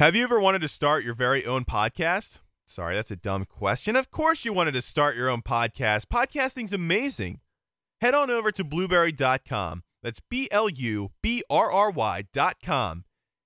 Have you ever wanted to start your very own podcast? Sorry, that's a dumb question. Of course, you wanted to start your own podcast. Podcasting's amazing. Head on over to blubrry.com. That's B L U B R R Y.com.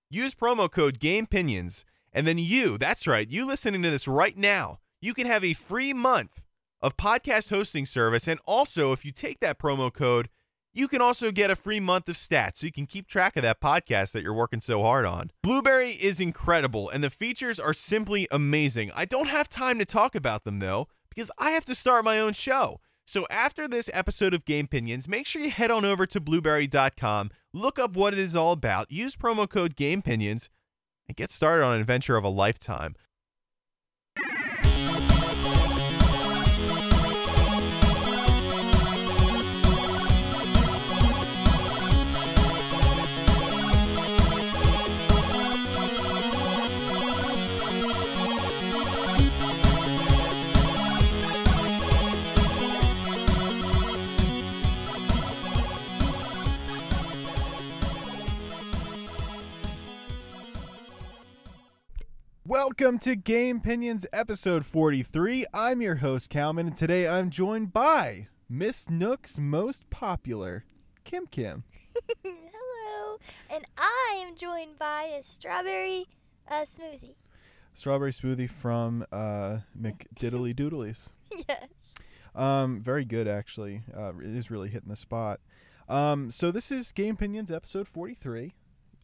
Use promo code GamePinions, and then you, that's right, you listening to this right now, you can have a free month of podcast hosting service. And also, if you take that promo code, you can also get a free month of stats so you can keep track of that podcast that you're working so hard on. Blubrry is incredible and the features are simply amazing. I don't have time to talk about them though because I have to start my own show. So after this episode of Game Pinions, make sure you head on over to blubrry.com, look up what it is all about, use promo code Game Pinions, and get started on an adventure of a lifetime. Welcome to Game Pinions episode 43. I'm your host, Calman, and today I'm joined by Miss Nook's most popular, Kim Kim. Hello, and I am joined by a strawberry uh, smoothie. Strawberry smoothie from uh, McDiddly Doodlies. yes. Um, very good, actually. Uh, it is really hitting the spot. Um, so this is Game Pinions episode 43.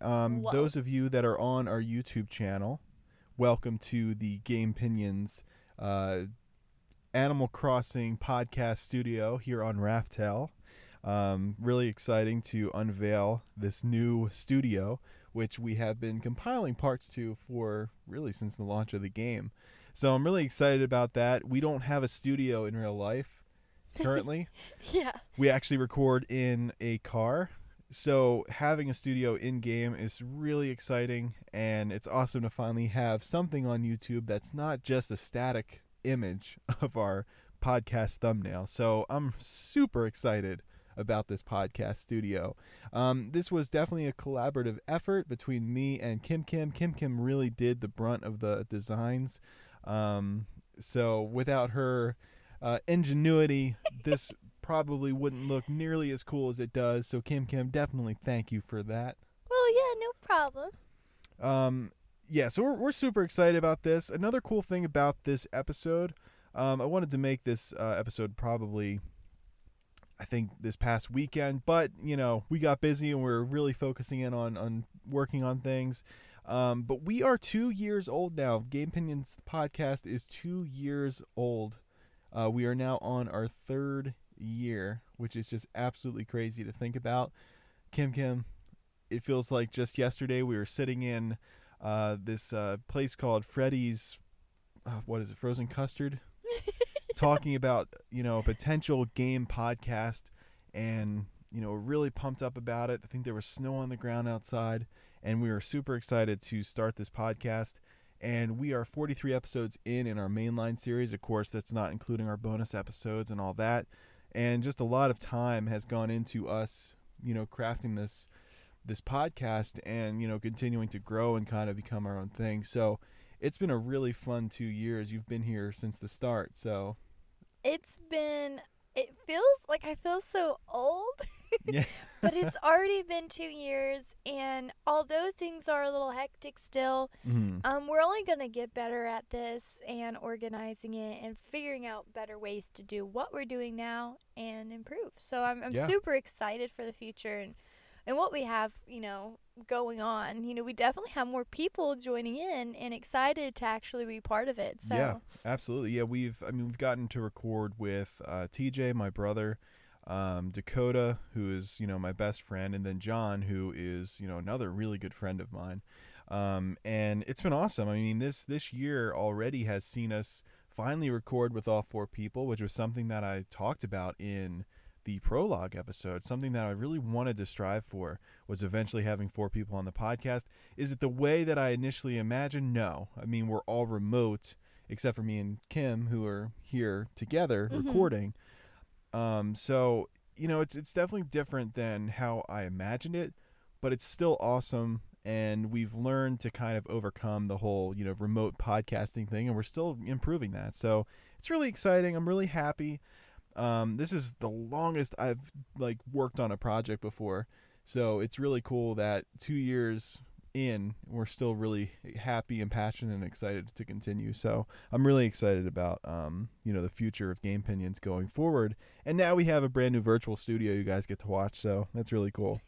Um, Whoa. those of you that are on our YouTube channel, welcome to the Game Pinions uh, Animal Crossing podcast studio here on Raftel. Um, really exciting to unveil this new studio, which we have been compiling parts to for really since the launch of the game. So I'm really excited about that. We don't have a studio in real life currently. Yeah. we actually record in a car. So having a studio in game is really exciting and it's awesome to finally have something on YouTube that's not just a static image of our podcast thumbnail. So I'm super excited about this podcast studio. Um, this was definitely a collaborative effort between me and Kim Kim. Kim Kim really did the brunt of the designs. Um, so without her uh, ingenuity, this probably wouldn't look nearly as cool as it does. So Kim Kim, definitely thank you for that. Well, yeah, no problem. Um, yeah, so we're, we're super excited about this. Another cool thing about this episode, um, I wanted to make this uh, episode probably, I think, this past weekend, but you know, we got busy and we are really focusing in on on working on things. Um, but we are two years old now. Game Pinions podcast is two years old. Uh, we are now on our third year, which is just absolutely crazy to think about. Kim Kim, it feels like just yesterday we were sitting in uh, this uh, place called Freddy's. Uh, what is it? Frozen custard. talking about you know a potential game podcast, and you know really pumped up about it. I think there was snow on the ground outside, and we were super excited to start this podcast. And we are 43 episodes in in our mainline series. Of course, that's not including our bonus episodes and all that. And just a lot of time has gone into us, you know, crafting this this podcast and you know continuing to grow and kind of become our own thing. So it's been a really fun two years. You've been here since the start, so It's been. It feels like I feel so old, yeah, but it's already been two years, and although things are a little hectic still, Mhm. um, we're only gonna get better at this and organizing it and figuring out better ways to do what we're doing now and improve. So I'm I'm Yeah. super excited for the future and and what we have, you know, going on. You know, we definitely have more people joining in and excited to actually be part of it. So Yeah, absolutely. Yeah, we've I mean we've gotten to record with uh, TJ, my brother, um, Dakota, who is you know my best friend, and then John, who is you know another really good friend of mine. Um, and it's been awesome. I mean, this this year already has seen us finally record with all four people, which was something that I talked about in the prologue episode. Something that I really wanted to strive for was eventually having four people on the podcast. Is it the way that I initially imagined? No. I mean, we're all remote except for me and Kim, who are here together Mhm. recording. Um, so you know, it's it's definitely different than how I imagined it, but it's still awesome. and we've learned to kind of overcome the whole you know remote podcasting thing, and we're still improving that. So it's really exciting. I'm really happy. Um, this is the longest I've like worked on a project before, so it's really cool that two years in, we're still really happy and passionate and excited to continue. So I'm really excited about um, you know the future of Game Pinions going forward. And now we have a brand new virtual studio you guys get to watch, so that's really cool.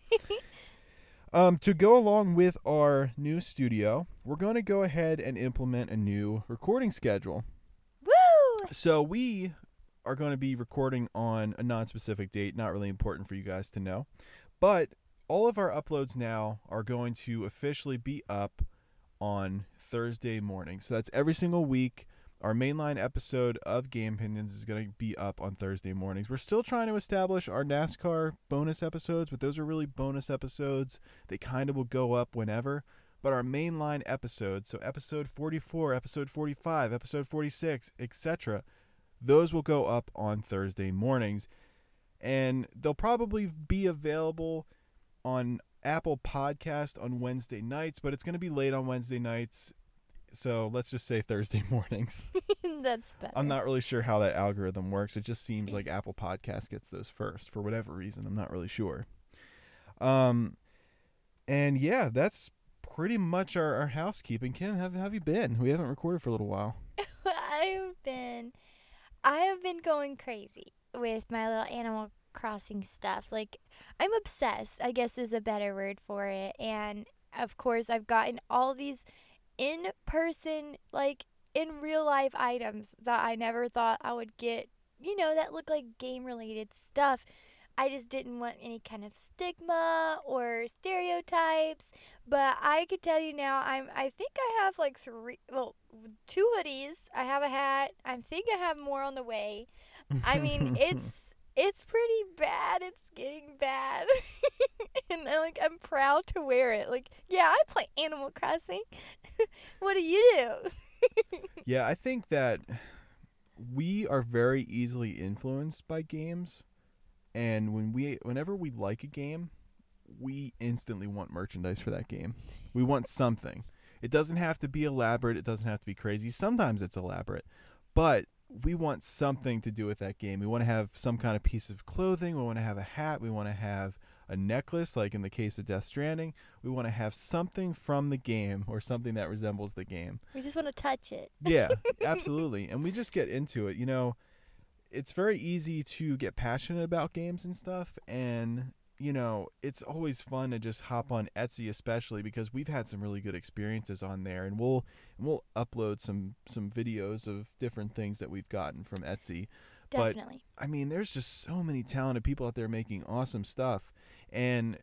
um, to go along with our new studio, we're going to go ahead and implement a new recording schedule. Woo! So we are going to be recording on a non-specific date, not really important for you guys to know. But all of our uploads now are going to officially be up on Thursday morning. So that's every single week. Our mainline episode of Game Opinions is going to be up on Thursday mornings. We're still trying to establish our NASCAR bonus episodes, but those are really bonus episodes. They kind of will go up whenever. But our mainline episodes, so episode 44, episode 45, episode 46, etc., those will go up on Thursday mornings. And they'll probably be available on Apple Podcast on Wednesday nights, but it's going to be late on Wednesday nights. So let's just say Thursday mornings. That's better. I'm not really sure how that algorithm works. It just seems like Apple Podcast gets those first for whatever reason. I'm not really sure. Um, and yeah, that's pretty much our, our housekeeping. Kim, have have you been? We haven't recorded for a little while. I've been I have been going crazy with my little Animal Crossing stuff. Like I'm obsessed, I guess is a better word for it. And of course, I've gotten all these in person like in real life items that I never thought I would get, you know, that look like game related stuff. I just didn't want any kind of stigma or stereotypes. But I could tell you now, I'm I think I have like three, well, two hoodies. I have a hat. I think I have more on the way. I mean, it's it's pretty bad. It's getting bad, and I'm like I'm proud to wear it. Like, yeah, I play Animal Crossing. what do you do? yeah, I think that we are very easily influenced by games and when we whenever we like a game we instantly want merchandise for that game we want something it doesn't have to be elaborate it doesn't have to be crazy sometimes it's elaborate but we want something to do with that game. We want to have some kind of piece of clothing. We want to have a hat. We want to have a necklace like in the case of death stranding. We want to have something from the game or something that resembles the game. We just want to touch it. Yeah absolutely. And we just get into it you know? It's very easy to get passionate about games and stuff and you know it's always fun to just hop on Etsy especially because we've had some really good experiences on there and we'll and we'll upload some some videos of different things that we've gotten from Etsy Definitely. but I mean there's just so many talented people out there making awesome stuff and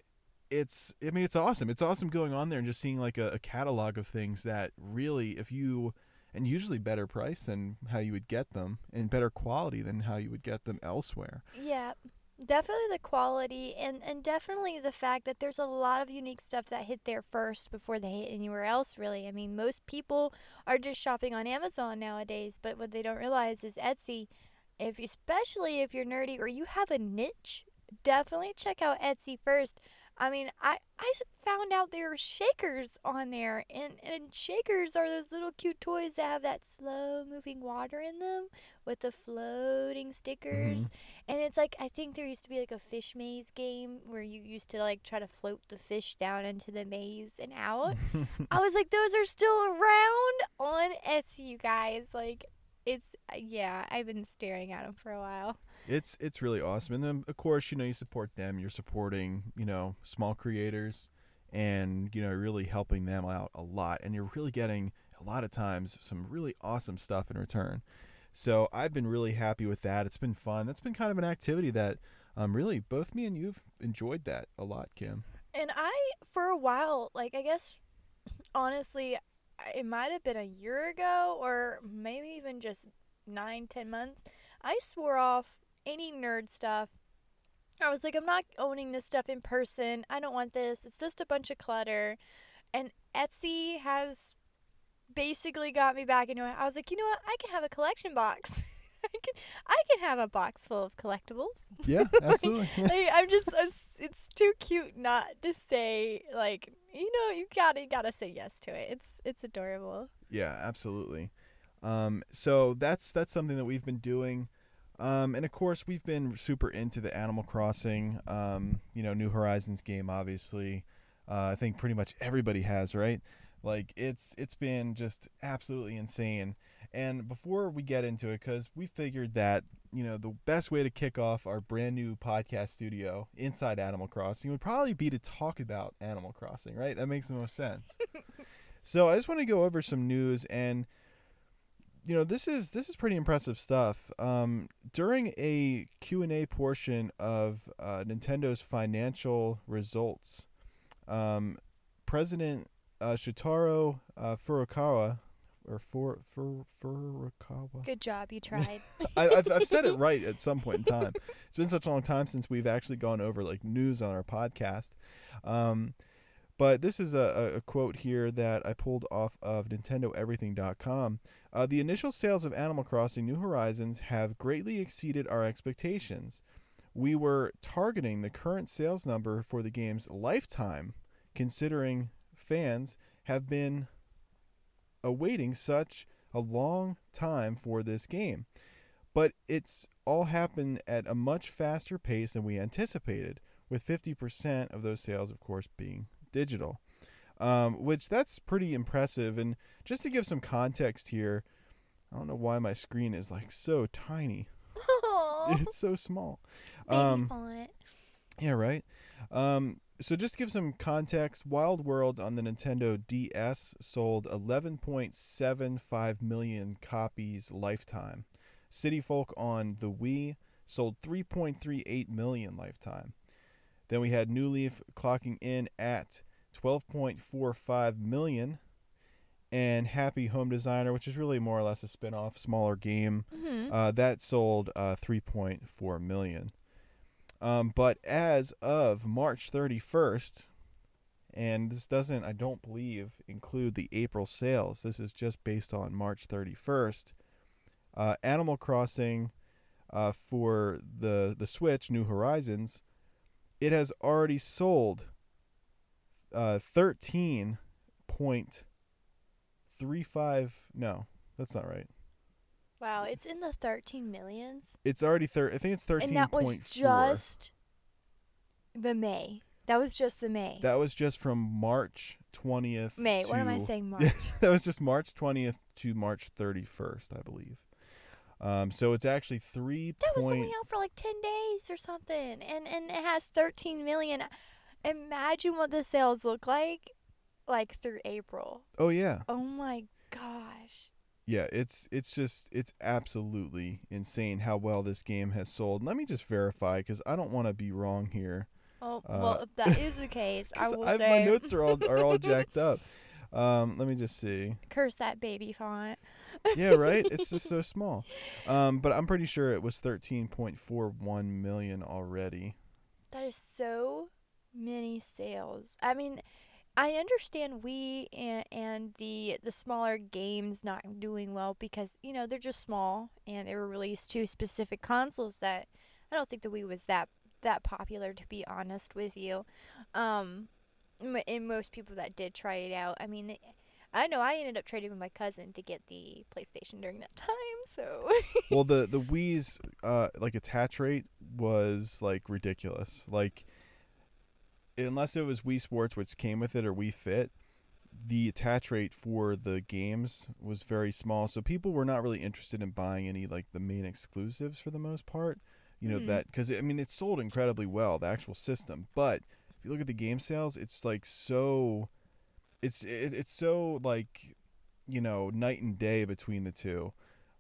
it's I mean it's awesome it's awesome going on there and just seeing like a, a catalog of things that really if you and usually better price than how you would get them and better quality than how you would get them elsewhere. Yeah. Definitely the quality and, and definitely the fact that there's a lot of unique stuff that hit there first before they hit anywhere else really. I mean most people are just shopping on Amazon nowadays, but what they don't realize is Etsy if especially if you're nerdy or you have a niche, definitely check out Etsy first. I mean, I, I found out there are shakers on there, and, and shakers are those little cute toys that have that slow moving water in them with the floating stickers. Mm-hmm. And it's like, I think there used to be like a fish maze game where you used to like try to float the fish down into the maze and out. I was like, those are still around on Etsy, you guys. Like, it's, yeah, I've been staring at them for a while it's it's really awesome. And then of course you know you support them you're supporting you know small creators and you know really helping them out a lot. And you're really getting a lot of times some really awesome stuff in return. So i've been really happy with that. It's been fun. That's been kind of an activity that um really both me and you've enjoyed that a lot kim. And i for a while like i guess honestly it might have been a year ago or maybe even just nine ten months i swore off any nerd stuff. I was like, I'm not owning this stuff in person. I don't want this. It's just a bunch of clutter. And Etsy has basically got me back into it. I was like, you know what? I can have a collection box. I can I can have a box full of collectibles. Yeah, absolutely. like, I'm just it's too cute not to say like you know, you gotta you gotta say yes to it. It's it's adorable. Yeah, absolutely. Um, so that's that's something that we've been doing. Um, and of course, we've been super into the Animal Crossing, um, you know, New Horizons game. Obviously, uh, I think pretty much everybody has, right? Like it's it's been just absolutely insane. And before we get into it, because we figured that you know the best way to kick off our brand new podcast studio inside Animal Crossing would probably be to talk about Animal Crossing, right? That makes the most sense. so I just want to go over some news and you know this is this is pretty impressive stuff um, during a q&a portion of uh, nintendo's financial results um, president uh, Shuntaro uh, furukawa or Fur, Fur, Furukawa. Good job, you tried. I, have I've said it right at some point in time. It's been such a long time since we've actually gone over like news on our podcast. Um, but this is a, a quote here that I pulled off of NintendoEverything.com. Uh, the initial sales of Animal Crossing New Horizons have greatly exceeded our expectations. We were targeting the current sales number for the game's lifetime, considering fans have been awaiting such a long time for this game. But it's all happened at a much faster pace than we anticipated, with 50% of those sales, of course, being digital. Um, which that's pretty impressive. And just to give some context here, I don't know why my screen is like so tiny. it's so small. Um. Yeah, right. Um, so just to give some context, Wild World on the Nintendo DS sold 11.75 million copies lifetime. City Folk on the Wii sold 3.38 million lifetime. Then we had New Leaf clocking in at 12.45 million and Happy Home Designer, which is really more or less a spin-off, smaller game, mm-hmm. uh, that sold uh, 3.4 million. Um, but as of March 31st, and this doesn't, I don't believe, include the April sales. This is just based on March 31st. Uh, Animal Crossing uh, for the the Switch, New Horizons, it has already sold uh, 13.35 no that's not right. Wow it's in the 13 millions? It's already thir- i think it's 13 and that was just the may. That was just the may. That was just from march 20th may. To, what am i saying march? that was just march 20th to march 31st i believe um, so it's actually three. That was only out for like ten days or something, and and it has thirteen million. Imagine what the sales look like, like through April. Oh yeah. Oh my gosh. Yeah, it's it's just it's absolutely insane how well this game has sold. Let me just verify because I don't want to be wrong here. Oh uh, well, if that is the case, I will I, say my notes are all are all jacked up. Um, let me just see. Curse that baby font. yeah, right. It's just so small. Um, but I'm pretty sure it was 13.41 million already. That is so many sales. I mean, I understand we and, and the the smaller games not doing well because you know they're just small and they were released to specific consoles that I don't think the Wii was that that popular to be honest with you. Um, and most people that did try it out, I mean, I know I ended up trading with my cousin to get the PlayStation during that time. So. well, the the Wii's uh like attach rate was like ridiculous. Like unless it was Wii Sports, which came with it, or Wii Fit, the attach rate for the games was very small. So people were not really interested in buying any like the main exclusives for the most part. You know mm. that because I mean it sold incredibly well the actual system, but if you look at the game sales, it's like so, it's it, it's so like, you know, night and day between the two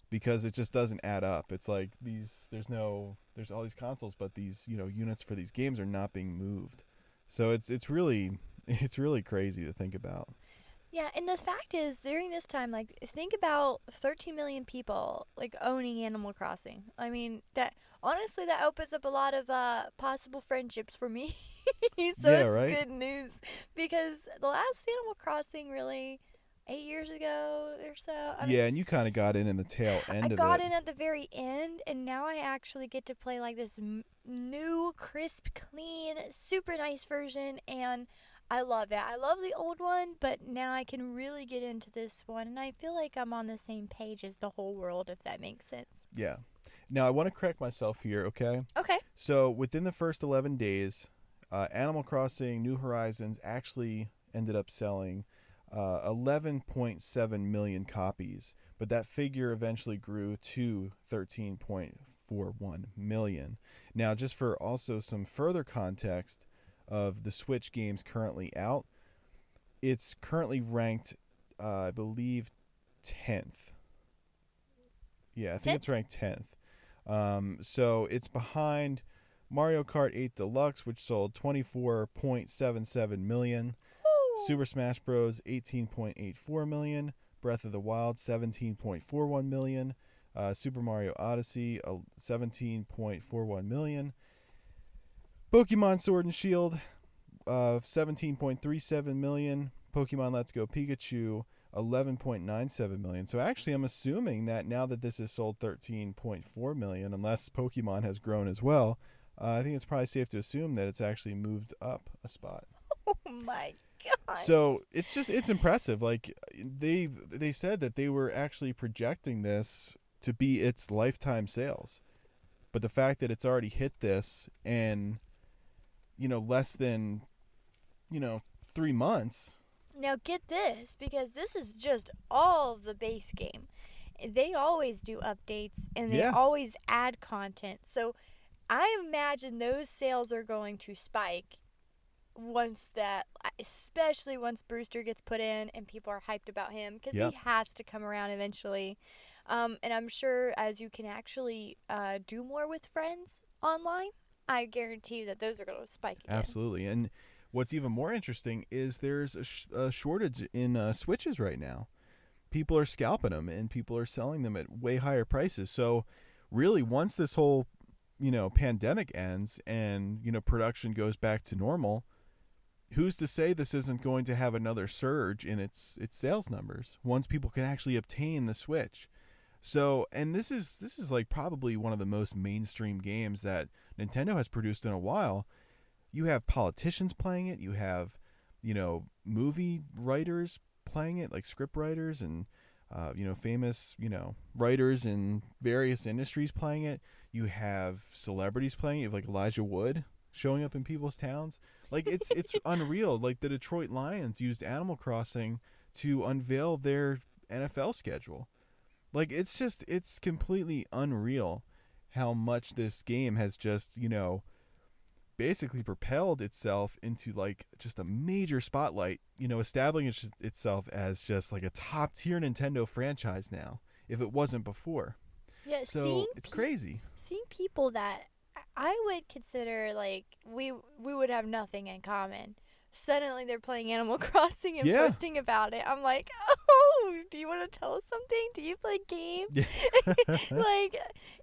because it just doesn't add up. It's like these there's no there's all these consoles but these, you know, units for these games are not being moved. So it's it's really it's really crazy to think about. Yeah, and the fact is, during this time, like, think about 13 million people like owning Animal Crossing. I mean, that honestly, that opens up a lot of uh, possible friendships for me. so yeah, it's right? good news because the last Animal Crossing really eight years ago or so. I yeah, and you kind of got in in the tail end I of it. I got in at the very end, and now I actually get to play like this m- new, crisp, clean, super nice version, and I love it. I love the old one, but now I can really get into this one, and I feel like I'm on the same page as the whole world, if that makes sense. Yeah. Now I want to correct myself here, okay? Okay. So within the first 11 days, uh, Animal Crossing New Horizons actually ended up selling uh, 11.7 million copies, but that figure eventually grew to 13.41 million. Now, just for also some further context of the Switch games currently out, it's currently ranked, uh, I believe, 10th. Yeah, I think 10th? it's ranked 10th. Um, so it's behind Mario Kart 8 Deluxe, which sold 24.77 million. Woo! Super Smash Bros. 18.84 million. Breath of the Wild 17.41 million. Uh, Super Mario Odyssey uh, 17.41 million. Pokemon Sword and Shield uh, 17.37 million. Pokemon Let's Go Pikachu 11.97 million. So actually, I'm assuming that now that this has sold 13.4 million, unless Pokemon has grown as well, uh, I think it's probably safe to assume that it's actually moved up a spot. Oh my god. So it's just it's impressive. Like they they said that they were actually projecting this to be its lifetime sales, but the fact that it's already hit this in you know less than you know three months. Now get this, because this is just all the base game. They always do updates and they Yeah. always add content. So I imagine those sales are going to spike once that especially once Brewster gets put in and people are hyped about him because Yep. he has to come around eventually. Um, and I'm sure as you can actually uh, do more with friends online, I guarantee you that those are going to spike again. Absolutely. And what's even more interesting is there's a, sh- a shortage in uh, switches right now. People are scalping them and people are selling them at way higher prices. So, really, once this whole you know pandemic ends and you know production goes back to normal, who's to say this isn't going to have another surge in its its sales numbers once people can actually obtain the Switch? So, and this is this is like probably one of the most mainstream games that Nintendo has produced in a while. You have politicians playing it. You have you know movie writers playing it like script writers and uh, you know famous you know writers in various industries playing it. You have celebrities playing it. You have like elijah wood showing up in people's towns. Like it's it's unreal. Like the detroit lions used animal crossing to unveil their nfl schedule like it's just it's completely unreal how much this game has just you know basically propelled itself into like just a major spotlight, you know, establishing itself as just like a top tier Nintendo franchise now, if it wasn't before. Yeah, So seeing it's pe- crazy. seeing people that I would consider like we we would have nothing in common. Suddenly they're playing Animal Crossing and Yeah. posting about it. I'm like, oh, do you want to tell us something? Do you play games? like,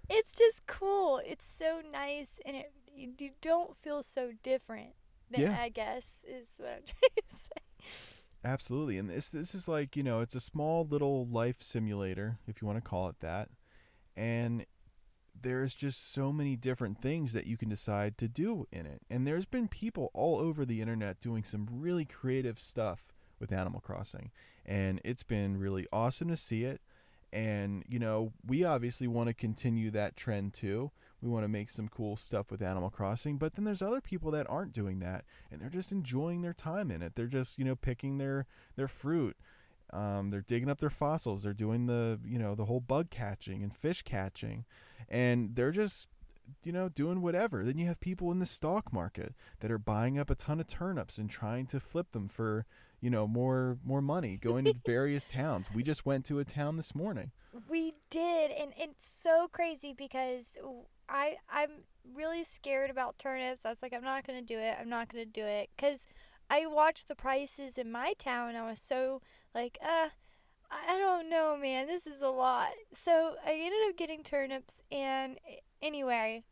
it's just cool. It's so nice, and it you, you don't feel so different. Than, Yeah. I guess is what I'm trying to say. Absolutely. And this this is like, you know, it's a small little life simulator, if you want to call it that. And there's just so many different things that you can decide to do in it. And there's been people all over the internet doing some really creative stuff with Animal Crossing. And it's been really awesome to see it. And, you know, we obviously want to continue that trend too. We want to make some cool stuff with Animal Crossing, but then there's other people that aren't doing that and they're just enjoying their time in it. They're just, you know, picking their their fruit. Um, they're digging up their fossils. They're doing the, you know, the whole bug catching and fish catching, and they're just, you know, doing whatever. Then you have people in the stock market that are buying up a ton of turnips and trying to flip them for, you know, more more money. Going to various towns. We just went to a town this morning. We did, and it's so crazy because I I'm really scared about turnips. I was like, I'm not gonna do it. I'm not gonna do it because I watched the prices in my town. I was so like, uh, I don't know, man. This is a lot. So I ended up getting turnips, and anyway,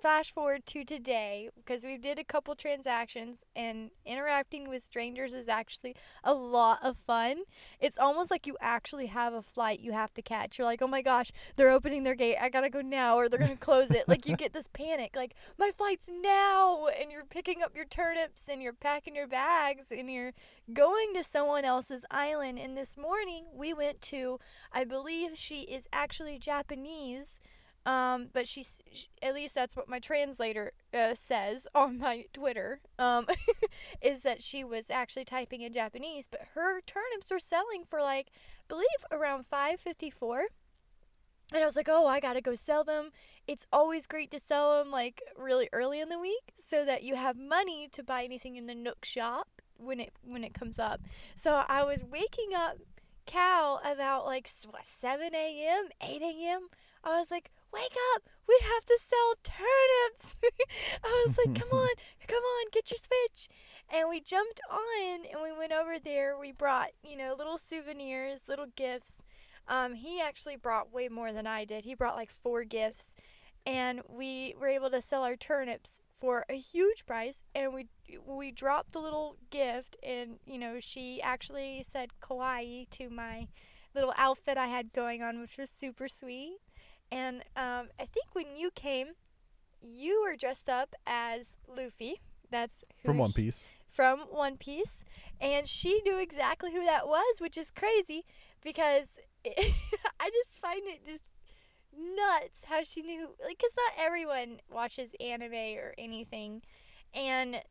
flash forward to today because we did a couple transactions and interacting with strangers is actually a lot of fun. It's almost like you actually have a flight you have to catch. You're like, oh my gosh, they're opening their gate. I gotta go now or they're gonna close it. Like you get this panic, like my flight's now, and you're picking up your turnips and you're packing your bags and you're going to someone else's island. And this morning we went to, I believe she is actually Japanese um, but she's she, at least that's what my translator uh, says on my Twitter. Um, is that she was actually typing in Japanese, but her turnips were selling for like, believe around five fifty four. And I was like, oh, I gotta go sell them. It's always great to sell them like really early in the week, so that you have money to buy anything in the Nook shop when it when it comes up. So I was waking up Cal about like what, 7 a.m., 8 a.m. I was like, wake up, we have to sell turnips. I was like, come on, come on, get your switch. And we jumped on and we went over there. We brought, you know, little souvenirs, little gifts. Um, he actually brought way more than I did. He brought like four gifts. And we were able to sell our turnips for a huge price. And we we dropped a little gift. And, you know, she actually said kawaii to my little outfit I had going on, which was super sweet. And um, I think when you came, you were dressed up as Luffy. That's from One Piece. From One Piece, and she knew exactly who that was, which is crazy because it, I just find it just nuts how she knew. Like, cause not everyone watches anime or anything, and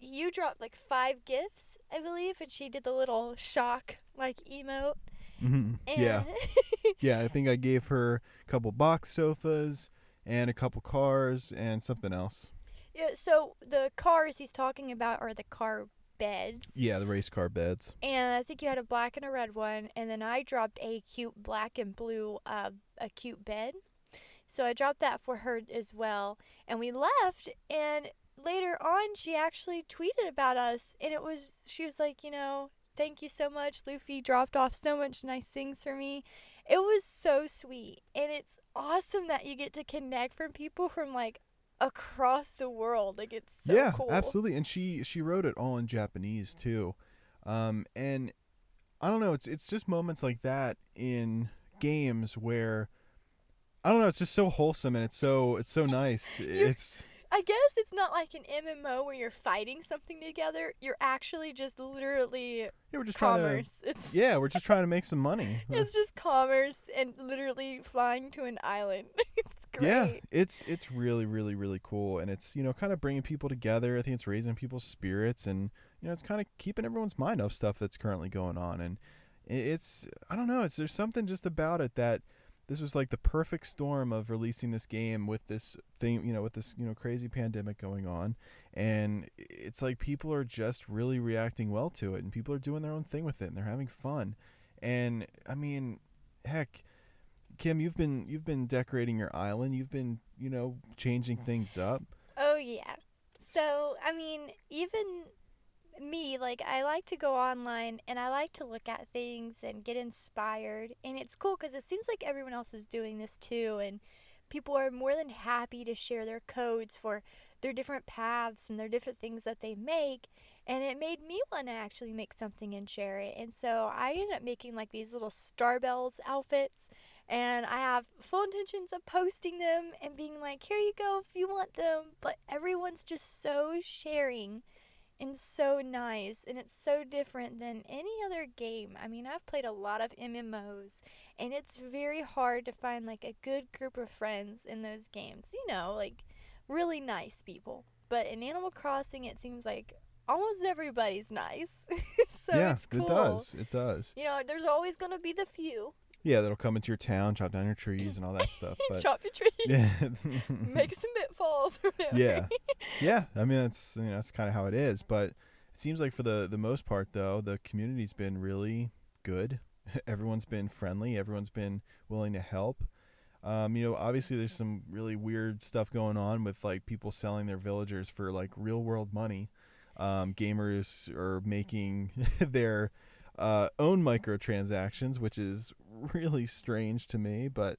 you dropped like five gifts, I believe, and she did the little shock like emote. Mm-hmm. Yeah. yeah, I think I gave her a couple box sofas and a couple cars and something else. Yeah, so the cars he's talking about are the car beds. Yeah, the race car beds. And I think you had a black and a red one, and then I dropped a cute black and blue uh, a cute bed. So I dropped that for her as well, and we left and later on she actually tweeted about us and it was she was like, you know, Thank you so much. Luffy dropped off so much nice things for me. It was so sweet. And it's awesome that you get to connect from people from like across the world. Like it's so yeah, cool. absolutely. And she she wrote it all in Japanese too. Um, and I don't know, it's it's just moments like that in games where I don't know, it's just so wholesome and it's so it's so nice. it's I guess it's not like an MMO where you're fighting something together. You're actually just literally yeah, we're just commerce. Trying to, it's yeah, we're just trying to make some money. it's just commerce and literally flying to an island. it's great. Yeah, it's it's really really really cool, and it's you know kind of bringing people together. I think it's raising people's spirits, and you know it's kind of keeping everyone's mind off stuff that's currently going on, and it's I don't know, it's there's something just about it that this was like the perfect storm of releasing this game with this thing, you know, with this, you know, crazy pandemic going on. And it's like people are just really reacting well to it and people are doing their own thing with it and they're having fun. And I mean, heck, Kim, you've been you've been decorating your island. You've been, you know, changing things up. Oh yeah. So, I mean, even me, like I like to go online and I like to look at things and get inspired. And it's cool because it seems like everyone else is doing this too. And people are more than happy to share their codes for their different paths and their different things that they make. And it made me want to actually make something and share it. And so I ended up making like these little Starbells outfits. And I have full intentions of posting them and being like, here you go if you want them. But everyone's just so sharing and so nice and it's so different than any other game. I mean, I've played a lot of MMOs and it's very hard to find like a good group of friends in those games. You know, like really nice people. But in Animal Crossing it seems like almost everybody's nice. so yeah, cool. it does. It does. You know, there's always going to be the few yeah, that'll come into your town, chop down your trees and all that stuff. But chop your trees. Yeah. Make some pitfalls or whatever. Yeah. Yeah. I mean that's you know, that's kinda how it is. But it seems like for the the most part though, the community's been really good. Everyone's been friendly, everyone's been willing to help. Um, you know, obviously there's some really weird stuff going on with like people selling their villagers for like real world money. Um, gamers are making their uh, own microtransactions, which is really strange to me. But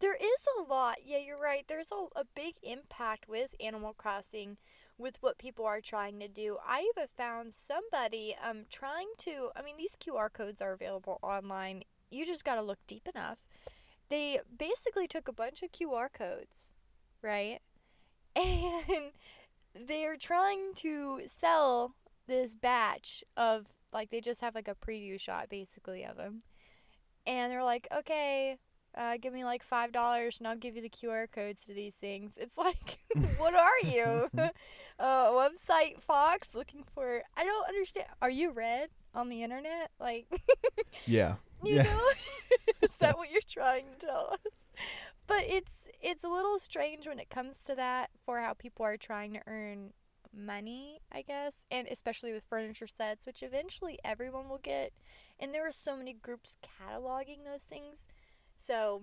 there is a lot. Yeah, you're right. There's a, a big impact with Animal Crossing with what people are trying to do. I even found somebody um trying to I mean these QR codes are available online. You just got to look deep enough. They basically took a bunch of QR codes, right? And they're trying to sell this batch of like they just have like a preview shot basically of them. And they're like, "Okay, uh, give me like five dollars and I'll give you the QR codes to these things. It's like, what are you? uh, website Fox looking for? I don't understand. Are you red on the internet? Like, yeah, you yeah. know, is that what you're trying to tell us? But it's it's a little strange when it comes to that for how people are trying to earn money, I guess, and especially with furniture sets, which eventually everyone will get. And there are so many groups cataloging those things so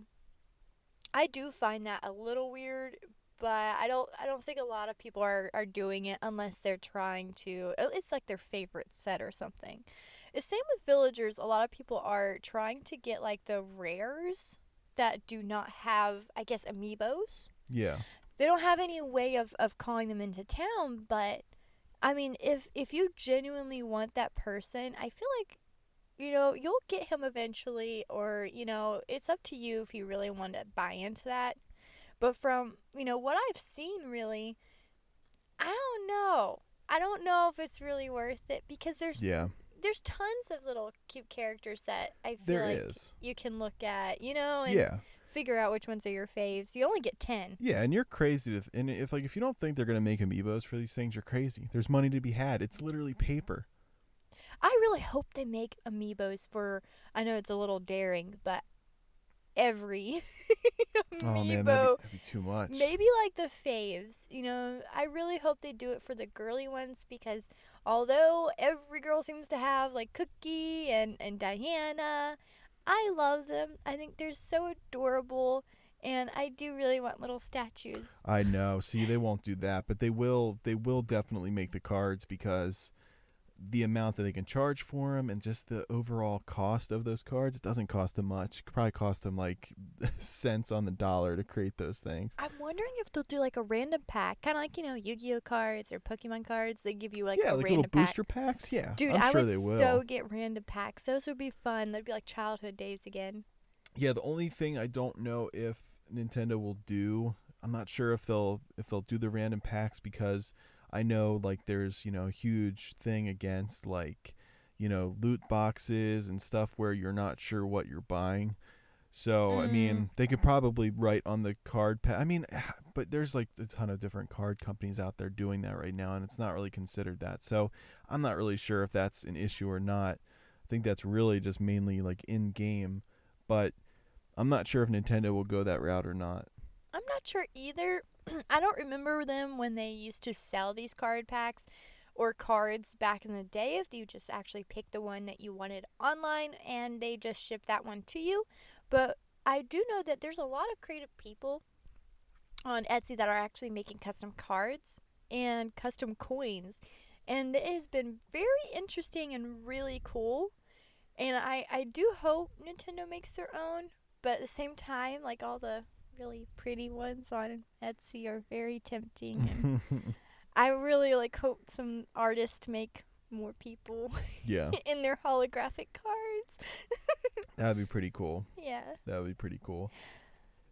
I do find that a little weird, but I don't I don't think a lot of people are, are doing it unless they're trying to it's like their favorite set or something. The same with villagers, a lot of people are trying to get like the rares that do not have I guess amiibos. Yeah. They don't have any way of, of calling them into town, but I mean if if you genuinely want that person, I feel like you know, you'll get him eventually, or, you know, it's up to you if you really want to buy into that. But from, you know, what I've seen, really, I don't know. I don't know if it's really worth it because there's Yeah. there's tons of little cute characters that I feel There like is. you can look at, you know, and Yeah. Figure out which ones are your faves. You only get 10. Yeah, and you're crazy to th- and if like if you don't think they're gonna make amiibos for these things, you're crazy. There's money to be had. It's literally paper. I really hope they make amiibos for. I know it's a little daring, but every amiibo. Oh man, that'd be, that'd be too much. Maybe like the faves. You know, I really hope they do it for the girly ones because although every girl seems to have like Cookie and and Diana, I love them. I think they're so adorable. And I do really want little statues. I know. See, they won't do that, but they will. They will definitely make the cards because the amount that they can charge for them and just the overall cost of those cards it doesn't cost them much. It could probably cost them like cents on the dollar to create those things. I'm wondering if they'll do like a random pack, kind of like you know Yu-Gi-Oh cards or Pokemon cards. They give you like yeah, a like random little pack. booster packs. Yeah, Dude, I'm I sure would they will. so get random packs. Those would be fun. That'd be like childhood days again. Yeah, the only thing I don't know if Nintendo will do, I'm not sure if they'll if they'll do the random packs because I know like there's, you know, a huge thing against like, you know, loot boxes and stuff where you're not sure what you're buying. So, I Mm. mean, they could probably write on the card pa- I mean, but there's like a ton of different card companies out there doing that right now and it's not really considered that. So, I'm not really sure if that's an issue or not. I think that's really just mainly like in game, but I'm not sure if Nintendo will go that route or not. Not sure either. I don't remember them when they used to sell these card packs or cards back in the day. If you just actually picked the one that you wanted online and they just shipped that one to you. But I do know that there's a lot of creative people on Etsy that are actually making custom cards and custom coins. And it has been very interesting and really cool. And I, I do hope Nintendo makes their own, but at the same time, like all the really pretty ones on Etsy are very tempting. And I really like hope some artists make more people yeah, in their holographic cards. that'd be pretty cool. yeah. That would be pretty cool.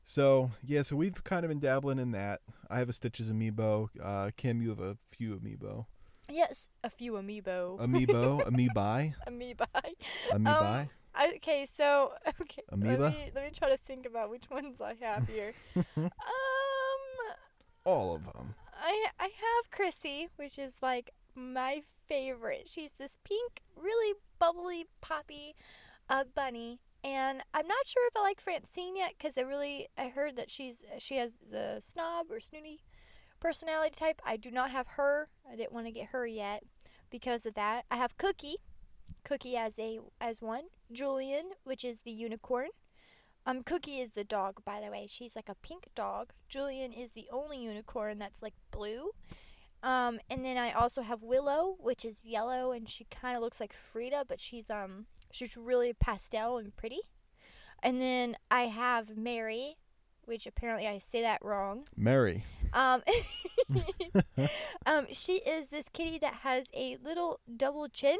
So yeah, so we've kind of been dabbling in that. I have a Stitches amiibo. Uh, Kim, you have a few amiibo. Yes, a few amiibo. Amiibo, amiibi, Amoeba. amiibi. Um, Okay, so okay, Amoeba? let me let me try to think about which ones I have here. um, All of them. I I have Chrissy, which is like my favorite. She's this pink, really bubbly, poppy, uh, bunny, and I'm not sure if I like Francine yet because I really I heard that she's she has the snob or snooty personality type. I do not have her. I didn't want to get her yet because of that. I have Cookie, Cookie as a as one. Julian, which is the unicorn. Um, Cookie is the dog, by the way. She's like a pink dog. Julian is the only unicorn that's like blue. Um, and then I also have Willow, which is yellow, and she kind of looks like Frida, but she's um she's really pastel and pretty. And then I have Mary, which apparently I say that wrong. Mary. Um, um, she is this kitty that has a little double chin.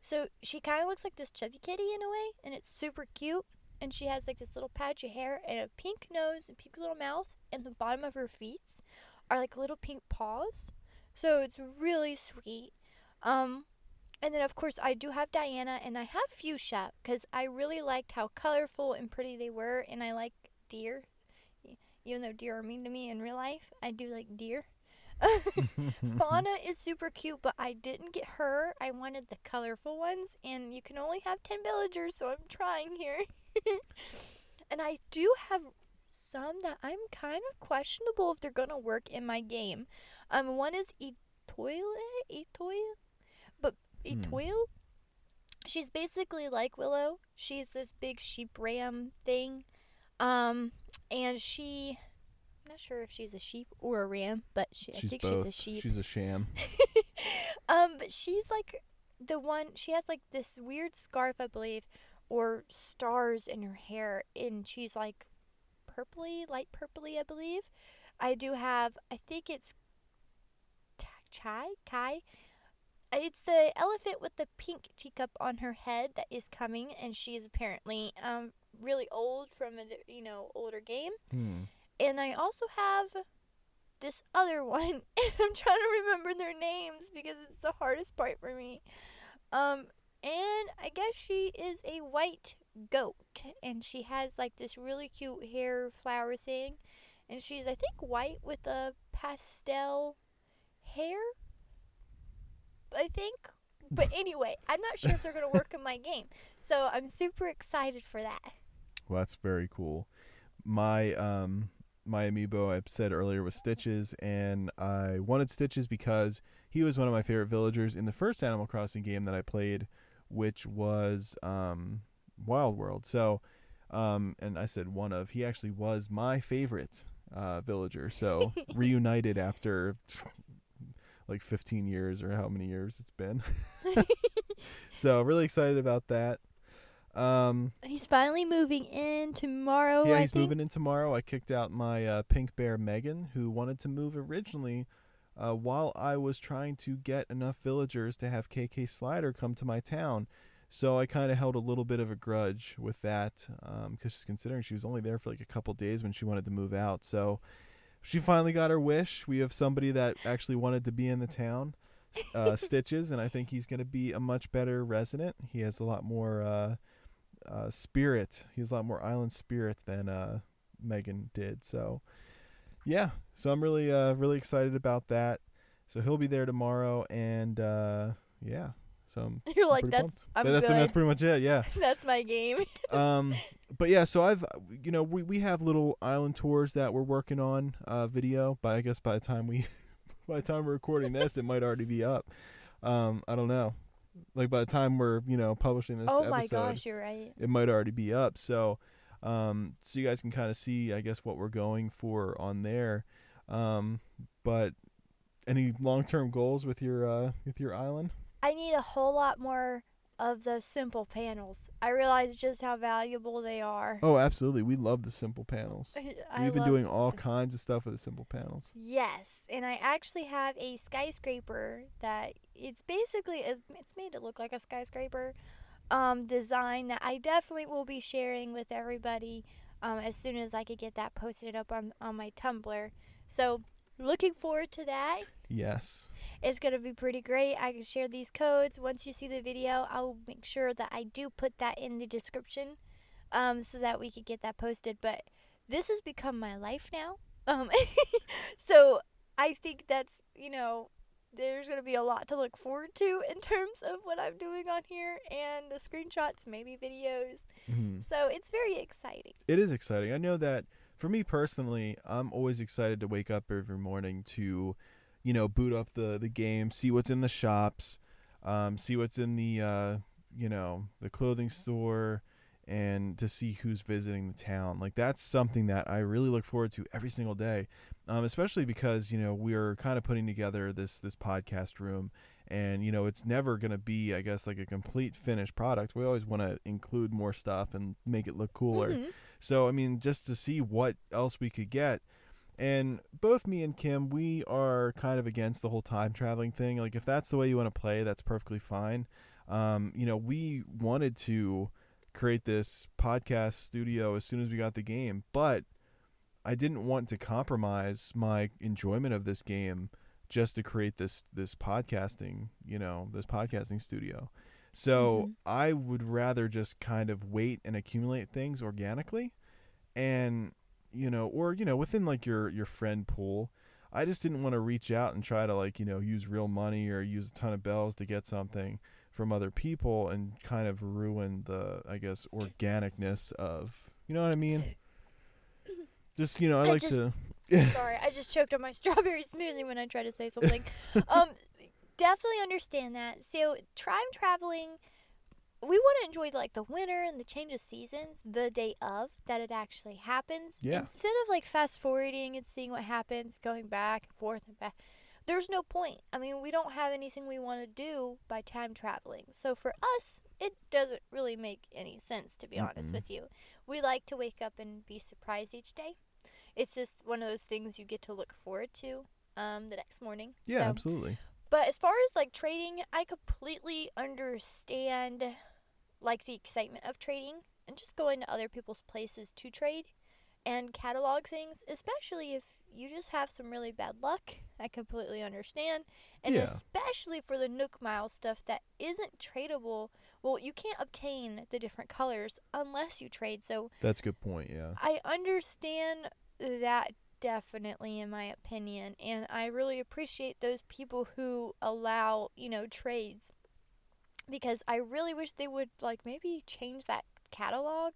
So she kind of looks like this chubby kitty in a way, and it's super cute. And she has like this little patch of hair and a pink nose and pink little mouth, and the bottom of her feet are like little pink paws. So it's really sweet. Um, and then of course I do have Diana, and I have Fuchsia because I really liked how colorful and pretty they were, and I like deer. Even though deer are mean to me in real life, I do like deer. Fauna is super cute, but I didn't get her. I wanted the colorful ones, and you can only have 10 villagers, so I'm trying here. and I do have some that I'm kind of questionable if they're going to work in my game. Um, one is Etoile, Etoile, but Hmm. Etoile, she's basically like Willow. She's this big sheep ram thing. Um, and she, not sure if she's a sheep or a ram, but she, I think both. she's a sheep. She's a sham. um, but she's like the one. She has like this weird scarf, I believe, or stars in her hair, and she's like purpley, light purpley, I believe. I do have. I think it's Ta- Chai Kai. It's the elephant with the pink teacup on her head that is coming, and she is apparently um really old from a you know older game. Hmm. And I also have this other one. I'm trying to remember their names because it's the hardest part for me. Um, and I guess she is a white goat, and she has like this really cute hair flower thing, and she's I think white with a pastel hair. I think. But anyway, I'm not sure if they're gonna work in my game, so I'm super excited for that. Well, that's very cool. My um my amiibo I said earlier was Stitches, and I wanted Stitches because he was one of my favorite villagers in the first Animal Crossing game that I played, which was um Wild World. So, um, and I said one of. He actually was my favorite uh, villager. So reunited after like 15 years or how many years it's been. so really excited about that. Um, He's finally moving in tomorrow. yeah, I he's think. moving in tomorrow. I kicked out my uh, pink bear Megan, who wanted to move originally. Uh, while I was trying to get enough villagers to have KK Slider come to my town, so I kind of held a little bit of a grudge with that, because she's considering she was only there for like a couple days when she wanted to move out. So she finally got her wish. We have somebody that actually wanted to be in the town, uh, Stitches, and I think he's going to be a much better resident. He has a lot more uh, spirit. He has a lot more island spirit than uh, Megan did. So yeah, so I'm really uh, really excited about that. So he'll be there tomorrow, and uh, yeah, so I'm You're like that's. I'm Yeah, that's good. that's pretty much it. Yeah. that's my game. um, but yeah, so I've you know we we have little island tours that we're working on uh, video. But I guess by the time we by the time we're recording this, it might already be up. Um, I don't know. Like by the time we're you know publishing this oh episode, my gosh, you're right. it might already be up. So, um, so you guys can kind of see, I guess, what we're going for on there. Um, but any long-term goals with your uh with your island? I need a whole lot more of those simple panels. I realize just how valuable they are. Oh, absolutely. We love the simple panels. We've been doing all kinds of stuff with the simple panels. Yes, and I actually have a skyscraper that it's basically it's made to look like a skyscraper um, design that I definitely will be sharing with everybody um, as soon as I could get that posted up on on my Tumblr. So looking forward to that. Yes. It's gonna be pretty great. I can share these codes. Once you see the video, I'll make sure that I do put that in the description, um, so that we could get that posted. But this has become my life now. Um, so I think that's you know, there's gonna be a lot to look forward to in terms of what I'm doing on here and the screenshots, maybe videos. Mhm. So it's very exciting. It is exciting. I know that for me personally, I'm always excited to wake up every morning to, you know, boot up the the game, see what's in the shops, um, see what's in the uh, you know, the clothing store and to see who's visiting the town. Like that's something that I really look forward to every single day. Um, especially because, you know, we're kind of putting together this this podcast room and you know it's never to be i guess like a complete finished product we always want to include more stuff and make it look cooler Mhm. So i mean just to see what else we could get. And both me and kim we are kind of against the whole time traveling thing. Like if that's the way you want to play that's perfectly fine. Um, you know we wanted to create this podcast studio as soon as we got the game but i didn't want to compromise my enjoyment of this game just to create this this podcasting, you know, this podcasting studio. So Mhm. I would rather just kind of wait and accumulate things organically and you know, or you know, within like your your friend pool. I just didn't want to reach out and try to like, you know, use real money or use a ton of bells to get something from other people and kind of ruin the I guess organicness of, you know what I mean? Just, you know, I I like just- to Sorry, I just choked on my strawberry smoothie when I tried to say something. um, definitely understand that. So time traveling, we want to enjoy like the winter and the change of seasons the day of that it actually happens. Yeah. Instead of like fast forwarding and seeing what happens, going back and forth and back. There's no point. I mean, we don't have anything we want to do by time traveling. So for us, it doesn't really make any sense, to be honest Mm-mm. with you. We like to wake up and be surprised each day it's just one of those things you get to look forward to um, the next morning. Yeah, So- absolutely. But as far as like trading, I completely understand like the excitement of trading and just going to other people's places to trade and catalog things, especially if you just have some really bad luck. I completely understand. And Yeah. especially for the Nook Mile stuff that isn't tradable. Well, you can't obtain the different colors unless you trade. So That's a good point, yeah. I understand that definitely in my opinion and I really appreciate those people who allow, you know, trades because I really wish they would like maybe change that catalog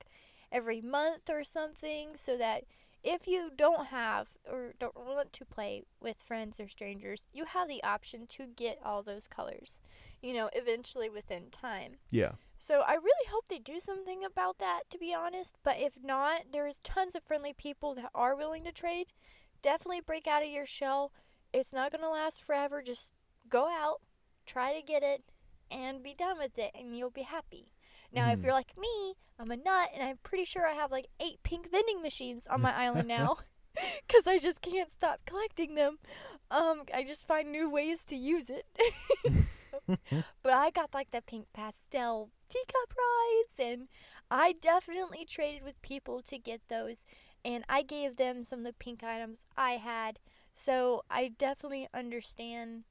every month or something so that if you don't have or don't want to play with friends or strangers, you have the option to get all those colors, you know, eventually within time. Yeah. So I really hope they do something about that, to be honest. But if not, there's tons of friendly people that are willing to trade. Definitely break out of your shell. It's not gonna last forever. Just go out, try to get it, and be done with it, and you'll be happy. Now, if Mhm. you're like me, I'm a nut, and I'm pretty sure I have like eight pink vending machines on my island now, because I just can't stop collecting them. Um, I just find new ways to use it. But I got like the pink pastel teacup rides, and I definitely traded with people to get those, and I gave them some of the pink items I had. So I definitely understand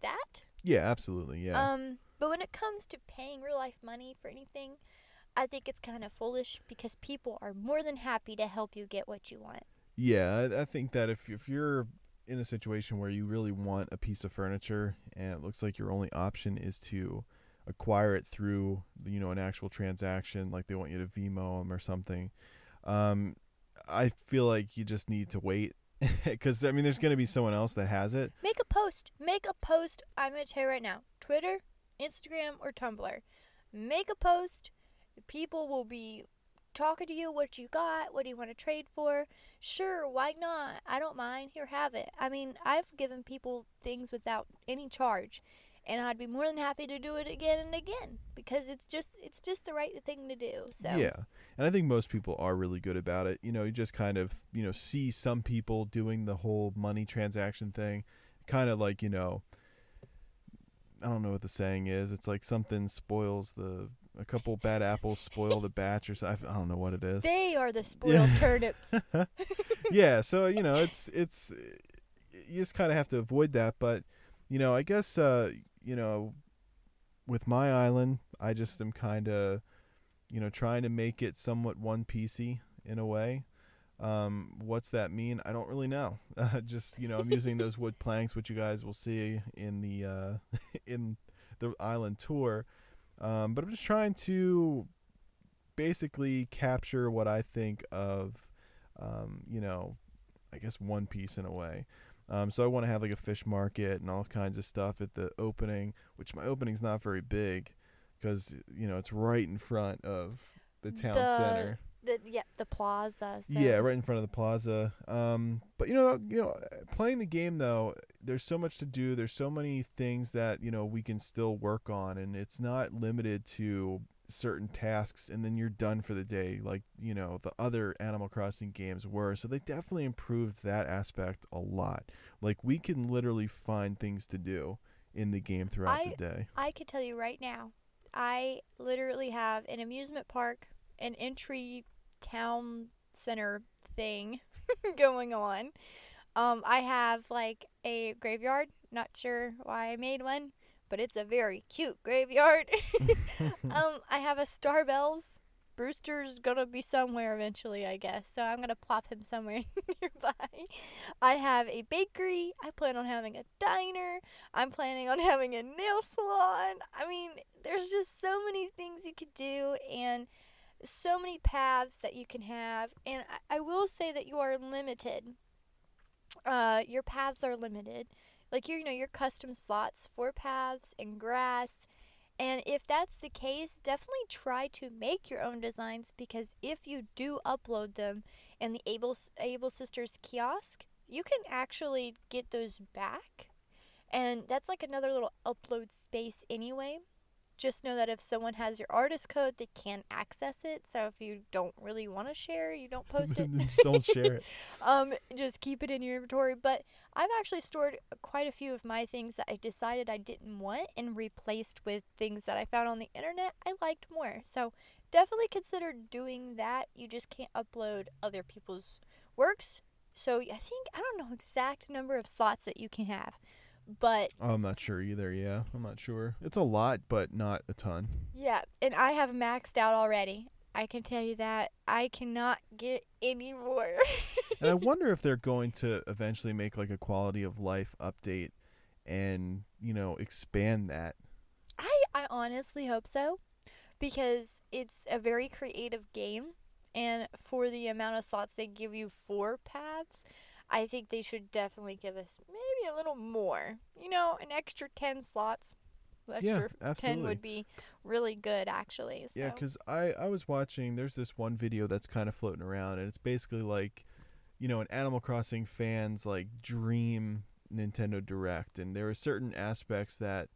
that. Yeah, absolutely. Yeah. Um, but when it comes to paying real life money for anything, I think it's kind of foolish because people are more than happy to help you get what you want. Yeah, I, I think that if if you're in a situation where you really want a piece of furniture and it looks like your only option is to acquire it through you know an actual transaction, like they want you to Venmo them or something, um, I feel like you just need to wait because I mean there's gonna be someone else that has it. Make a post. Make a post. I'm going to tell you right now Twitter, Instagram, or Tumblr. Make a post. People will be talking to you what you got, what do you want to trade for. Sure, why not? I don't mind. Here, have it. I mean, I've given people things without any charge. And I'd be more than happy to do it again and again because it's just it's just the right thing to do. So Yeah. And I think most people are really good about it. You know, you just kind of, you know, see some people doing the whole money transaction thing, kind of like, you know, I don't know what the saying is. It's like something spoils the a couple bad apples spoil the batch or something. I don't know what it is. they are the spoiled turnips. yeah, so you know, it's it's you just kind of have to avoid that, but you know, I guess uh, you know, with my island, I just am kind of you know, trying to make it somewhat one piecey in a way. Um, what's that mean? I don't really know. Uh, just you know, I'm using those wood planks, which you guys will see in the uh, in the island tour. Um, but I'm just trying to basically capture what I think of, um, you know, I guess One Piece in a way. Um, so I want to have like a fish market and all kinds of stuff at the opening, which my opening's not very big because you know it's right in front of the town The- center. The yeah, the plaza. So. Yeah, right in front of the plaza. Um, but you know, you know, playing the game though, there's so much to do. There's so many things that you know we can still work on, and it's not limited to certain tasks and then you're done for the day like you know the other animal crossing games were so they definitely improved that aspect a lot like we can literally find things to do in the game throughout I, the day I could tell you right now, I literally have an amusement park, an entry town center thing going on. Um, I have like a graveyard. Not sure why I made one, but it's a very cute graveyard. um, I have a Star Bells. Brewster's gonna be somewhere eventually, I guess. So I'm gonna plop him somewhere nearby. I have a bakery. I plan on having a diner. I'm planning on having a nail salon. I mean, there's just so many things you could do and so many paths that you can have. And I, I will say that you are limited. Uh, your paths are limited. Like your, you know, your custom slots for paths and grass. And if that's the case, definitely try to make your own designs because if you do upload them in the Able Able Sisters kiosk, you can actually get those back. And that's like another little upload space anyway. Just know that if someone has your artist code, they can access it. So if you don't really want to share, you don't post it. just don't share it um, just keep it in your inventory. But I've actually stored quite a few of my things that I decided I didn't want and replaced with things that I found on the internet I liked more. So definitely consider doing that. You just can't upload other people's works. So I think I don't know exact number of slots that you can have, but i'm not sure either yeah i'm not sure it's a lot but not a ton yeah, and I have maxed out already. I can tell you that I cannot get any more. and i wonder if they're going to eventually make like a quality of life update and you know expand that I, I honestly hope so because it's a very creative game and for the amount of slots they give you for paths i think they should definitely give us maybe a little more you know an extra 10 slots Yeah, extra 10 would be really good actually so. Yeah, 'cause I I was watching. There's this one video that's kind of floating around, and it's basically like, you know, an Animal Crossing fans like dream Nintendo Direct, and there are certain aspects that,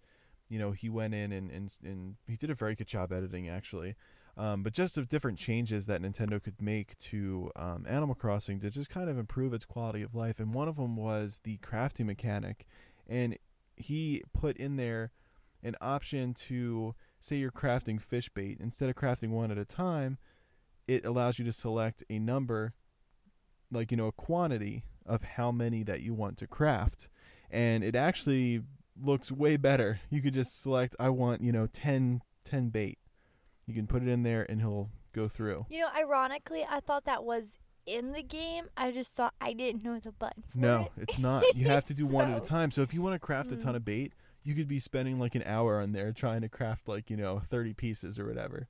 you know, he went in and and and he did a very good job editing actually. Um, but just of different changes that Nintendo could make to um, Animal Crossing to just kind of improve its quality of life, and one of them was the crafting mechanic, and he put in there an option to say you're crafting fish bait. Instead of crafting one at a time it allows you to select a number like you know a quantity of how many that you want to craft. And it actually looks way better. You could just select i want you know 10 10 bait you can put it in there and he'll go through you know ironically i thought that was in the game i just thought i didn't know the button for no it. it's not you have to do one at a time so if you want to craft a ton Mm. of bait you could be spending like an hour on there trying to craft like you know 30 pieces or whatever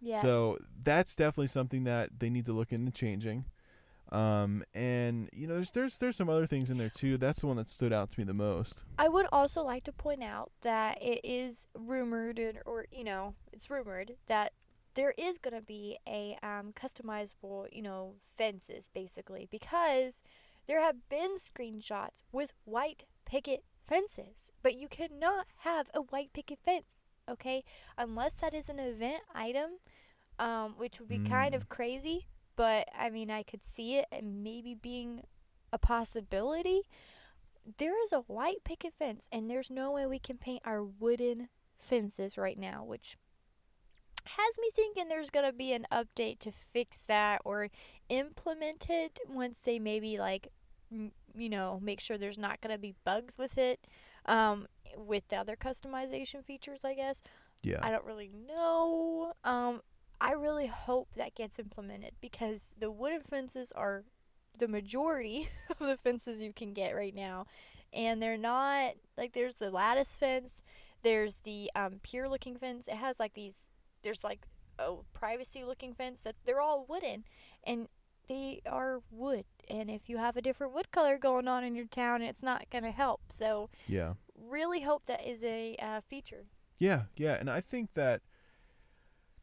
yeah So that's definitely something that they need to look into changing. Um, and you know, there's there's there's some other things in there too. That's the one that stood out to me the most. I would also like to point out that it is rumored, and- or you know, it's rumored that there is going to be a um, customizable, you know, fences basically because there have been screenshots with white picket fences, but you cannot have a white picket fence, okay? Unless that is an event item, um, which would be kind Mm. of crazy. But I mean, I could see it and maybe being a possibility there is a white picket fence and there's no way we can paint our wooden fences right now which has me thinking there's going to be an update to fix that or implement it once they maybe like you know make sure there's not going to be bugs with it um with the other customization features i guess Yeah. I don't really know. Um, I really hope that gets implemented because the wooden fences are the majority of the fences you can get right now, and they're not like there's the lattice fence, there's the um, pier looking fence. It has like these. There's like a privacy looking fence that they're all wooden, and they are wood. And if you have a different wood color going on in your town, it's not gonna help. So yeah. really hope that is a uh, feature. Yeah, yeah, and I think that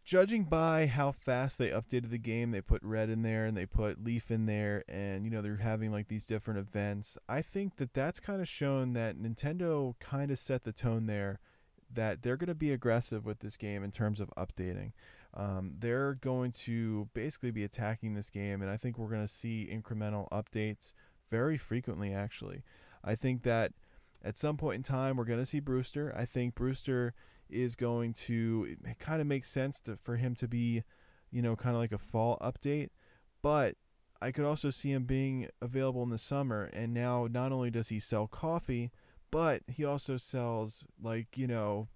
judging by how fast they updated the game, they put Redd in there and they put Leif in there, and you know they're having like these different events. I think that that's kind of shown that Nintendo kind of set the tone there, that they're going to be aggressive with this game in terms of updating. Um, they're going to basically be attacking this game, and I think we're going to see incremental updates very frequently. Actually, I think that at some point in time we're going to see Brewster. I think Brewster is going to it kind of makes sense to, for him to be, you know, kind of like a fall update, but I could also see him being available in the summer. And now not only does he sell coffee, but he also sells like you know,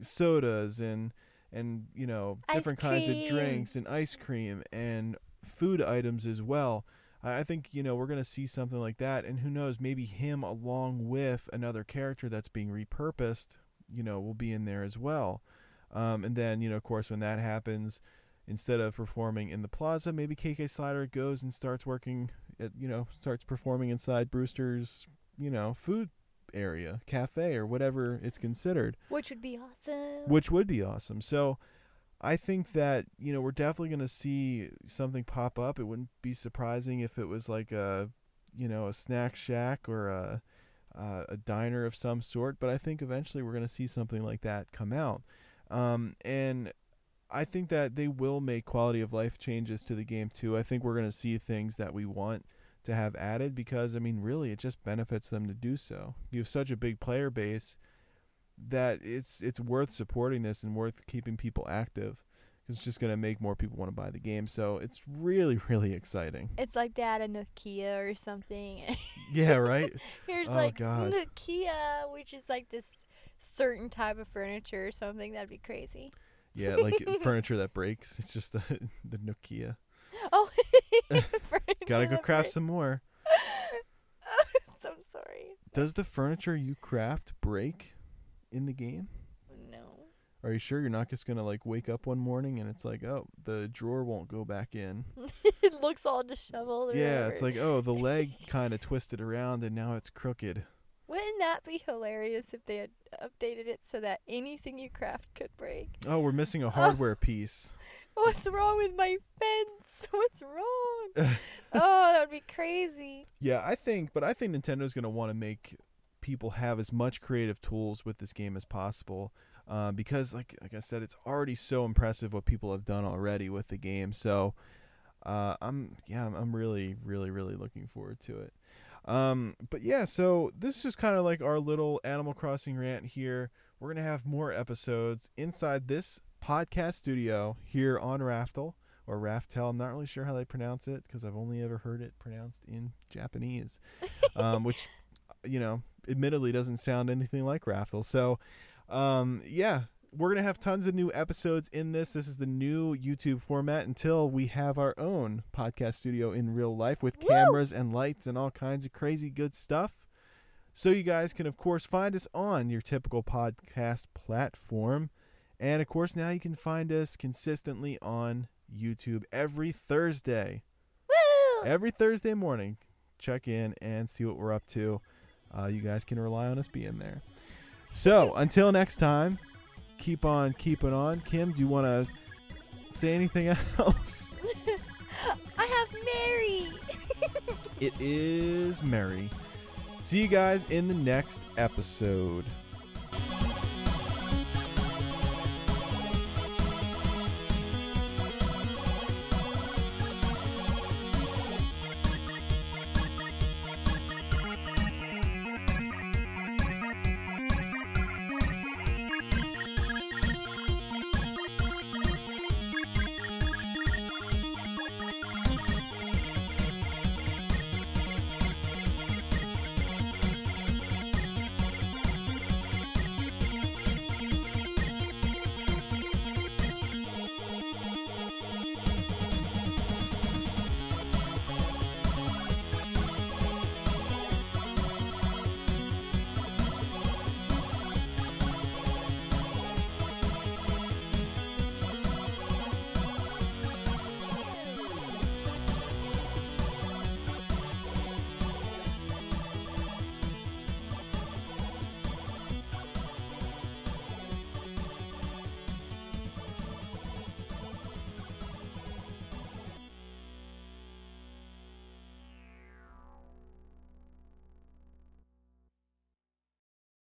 sodas and and you know different kinds of drinks and ice cream and food items as well. I I think you know we're gonna see something like that, and who knows, maybe him along with another character that's being repurposed, you know, will be in there as well. Um, and then you know, of course, when that happens, instead of performing in the plaza, maybe KK Slider goes and starts working, at, you know, starts performing inside Brewster's, you know, food area, cafe or whatever it's considered Which would be awesome. which would be awesome. So I think that you know we're definitely going to see something pop up. It wouldn't be surprising if it was like a you know a snack shack or a uh, a diner of some sort. But I think eventually we're going to see something like that come out. Um, and I think that they will make quality of life changes to the game too. I think we're going to see things that we want to have added because I mean really it just benefits them to do so. You have such a big player base that it's it's worth supporting this and worth keeping people active. It's just gonna make more people want to buy the game, so it's really really exciting. It's like they had a Nokia or something. Yeah, right. Here's Oh, like God. Nokia, which is like this certain type of furniture or something. That'd be crazy. Yeah, like furniture that breaks. It's just the the Nokia. Oh, Gotta go craft some more. I'm sorry. Does the furniture you craft break in the game? Are you sure you're not just gonna like wake up one morning and it's like, oh, the drawer won't go back in? it looks all disheveled. Yeah, it's like, oh, the leg kind of twisted around and now it's crooked. Wouldn't that be hilarious if they had updated it so that anything you craft could break? Oh, we're missing a hardware piece. What's wrong with my fence? What's wrong? oh, that would be crazy. Yeah, I think, but I think Nintendo's going to want to make people have as much creative tools with this game as possible, uh, because, like, like I said, it's already so impressive what people have done already with the game. So, uh, I'm yeah, I'm, really, really, really looking forward to it. Um, but yeah, so this is just kind of like our little Animal Crossing rant here. We're gonna have more episodes inside this podcast studio here on Raftel or Raftel. I'm not really sure how they pronounce it because I've only ever heard it pronounced in Japanese, um, which you know, admittedly doesn't sound anything like Raftel. So, um, yeah, we're gonna have tons of new episodes in this. This is the new YouTube format until we have our own podcast studio in real life with Woo! cameras and lights and all kinds of crazy good stuff. So you guys can of course find us on your typical podcast platform. And of course now you can find us consistently on YouTube every Thursday. Woo! Every Thursday morning. Check in and see what we're up to. Uh, you guys can rely on us being there. So until next time, keep on keeping on. Kim, do you want to say anything else? I have Mary. it is Mary. See you guys in the next episode.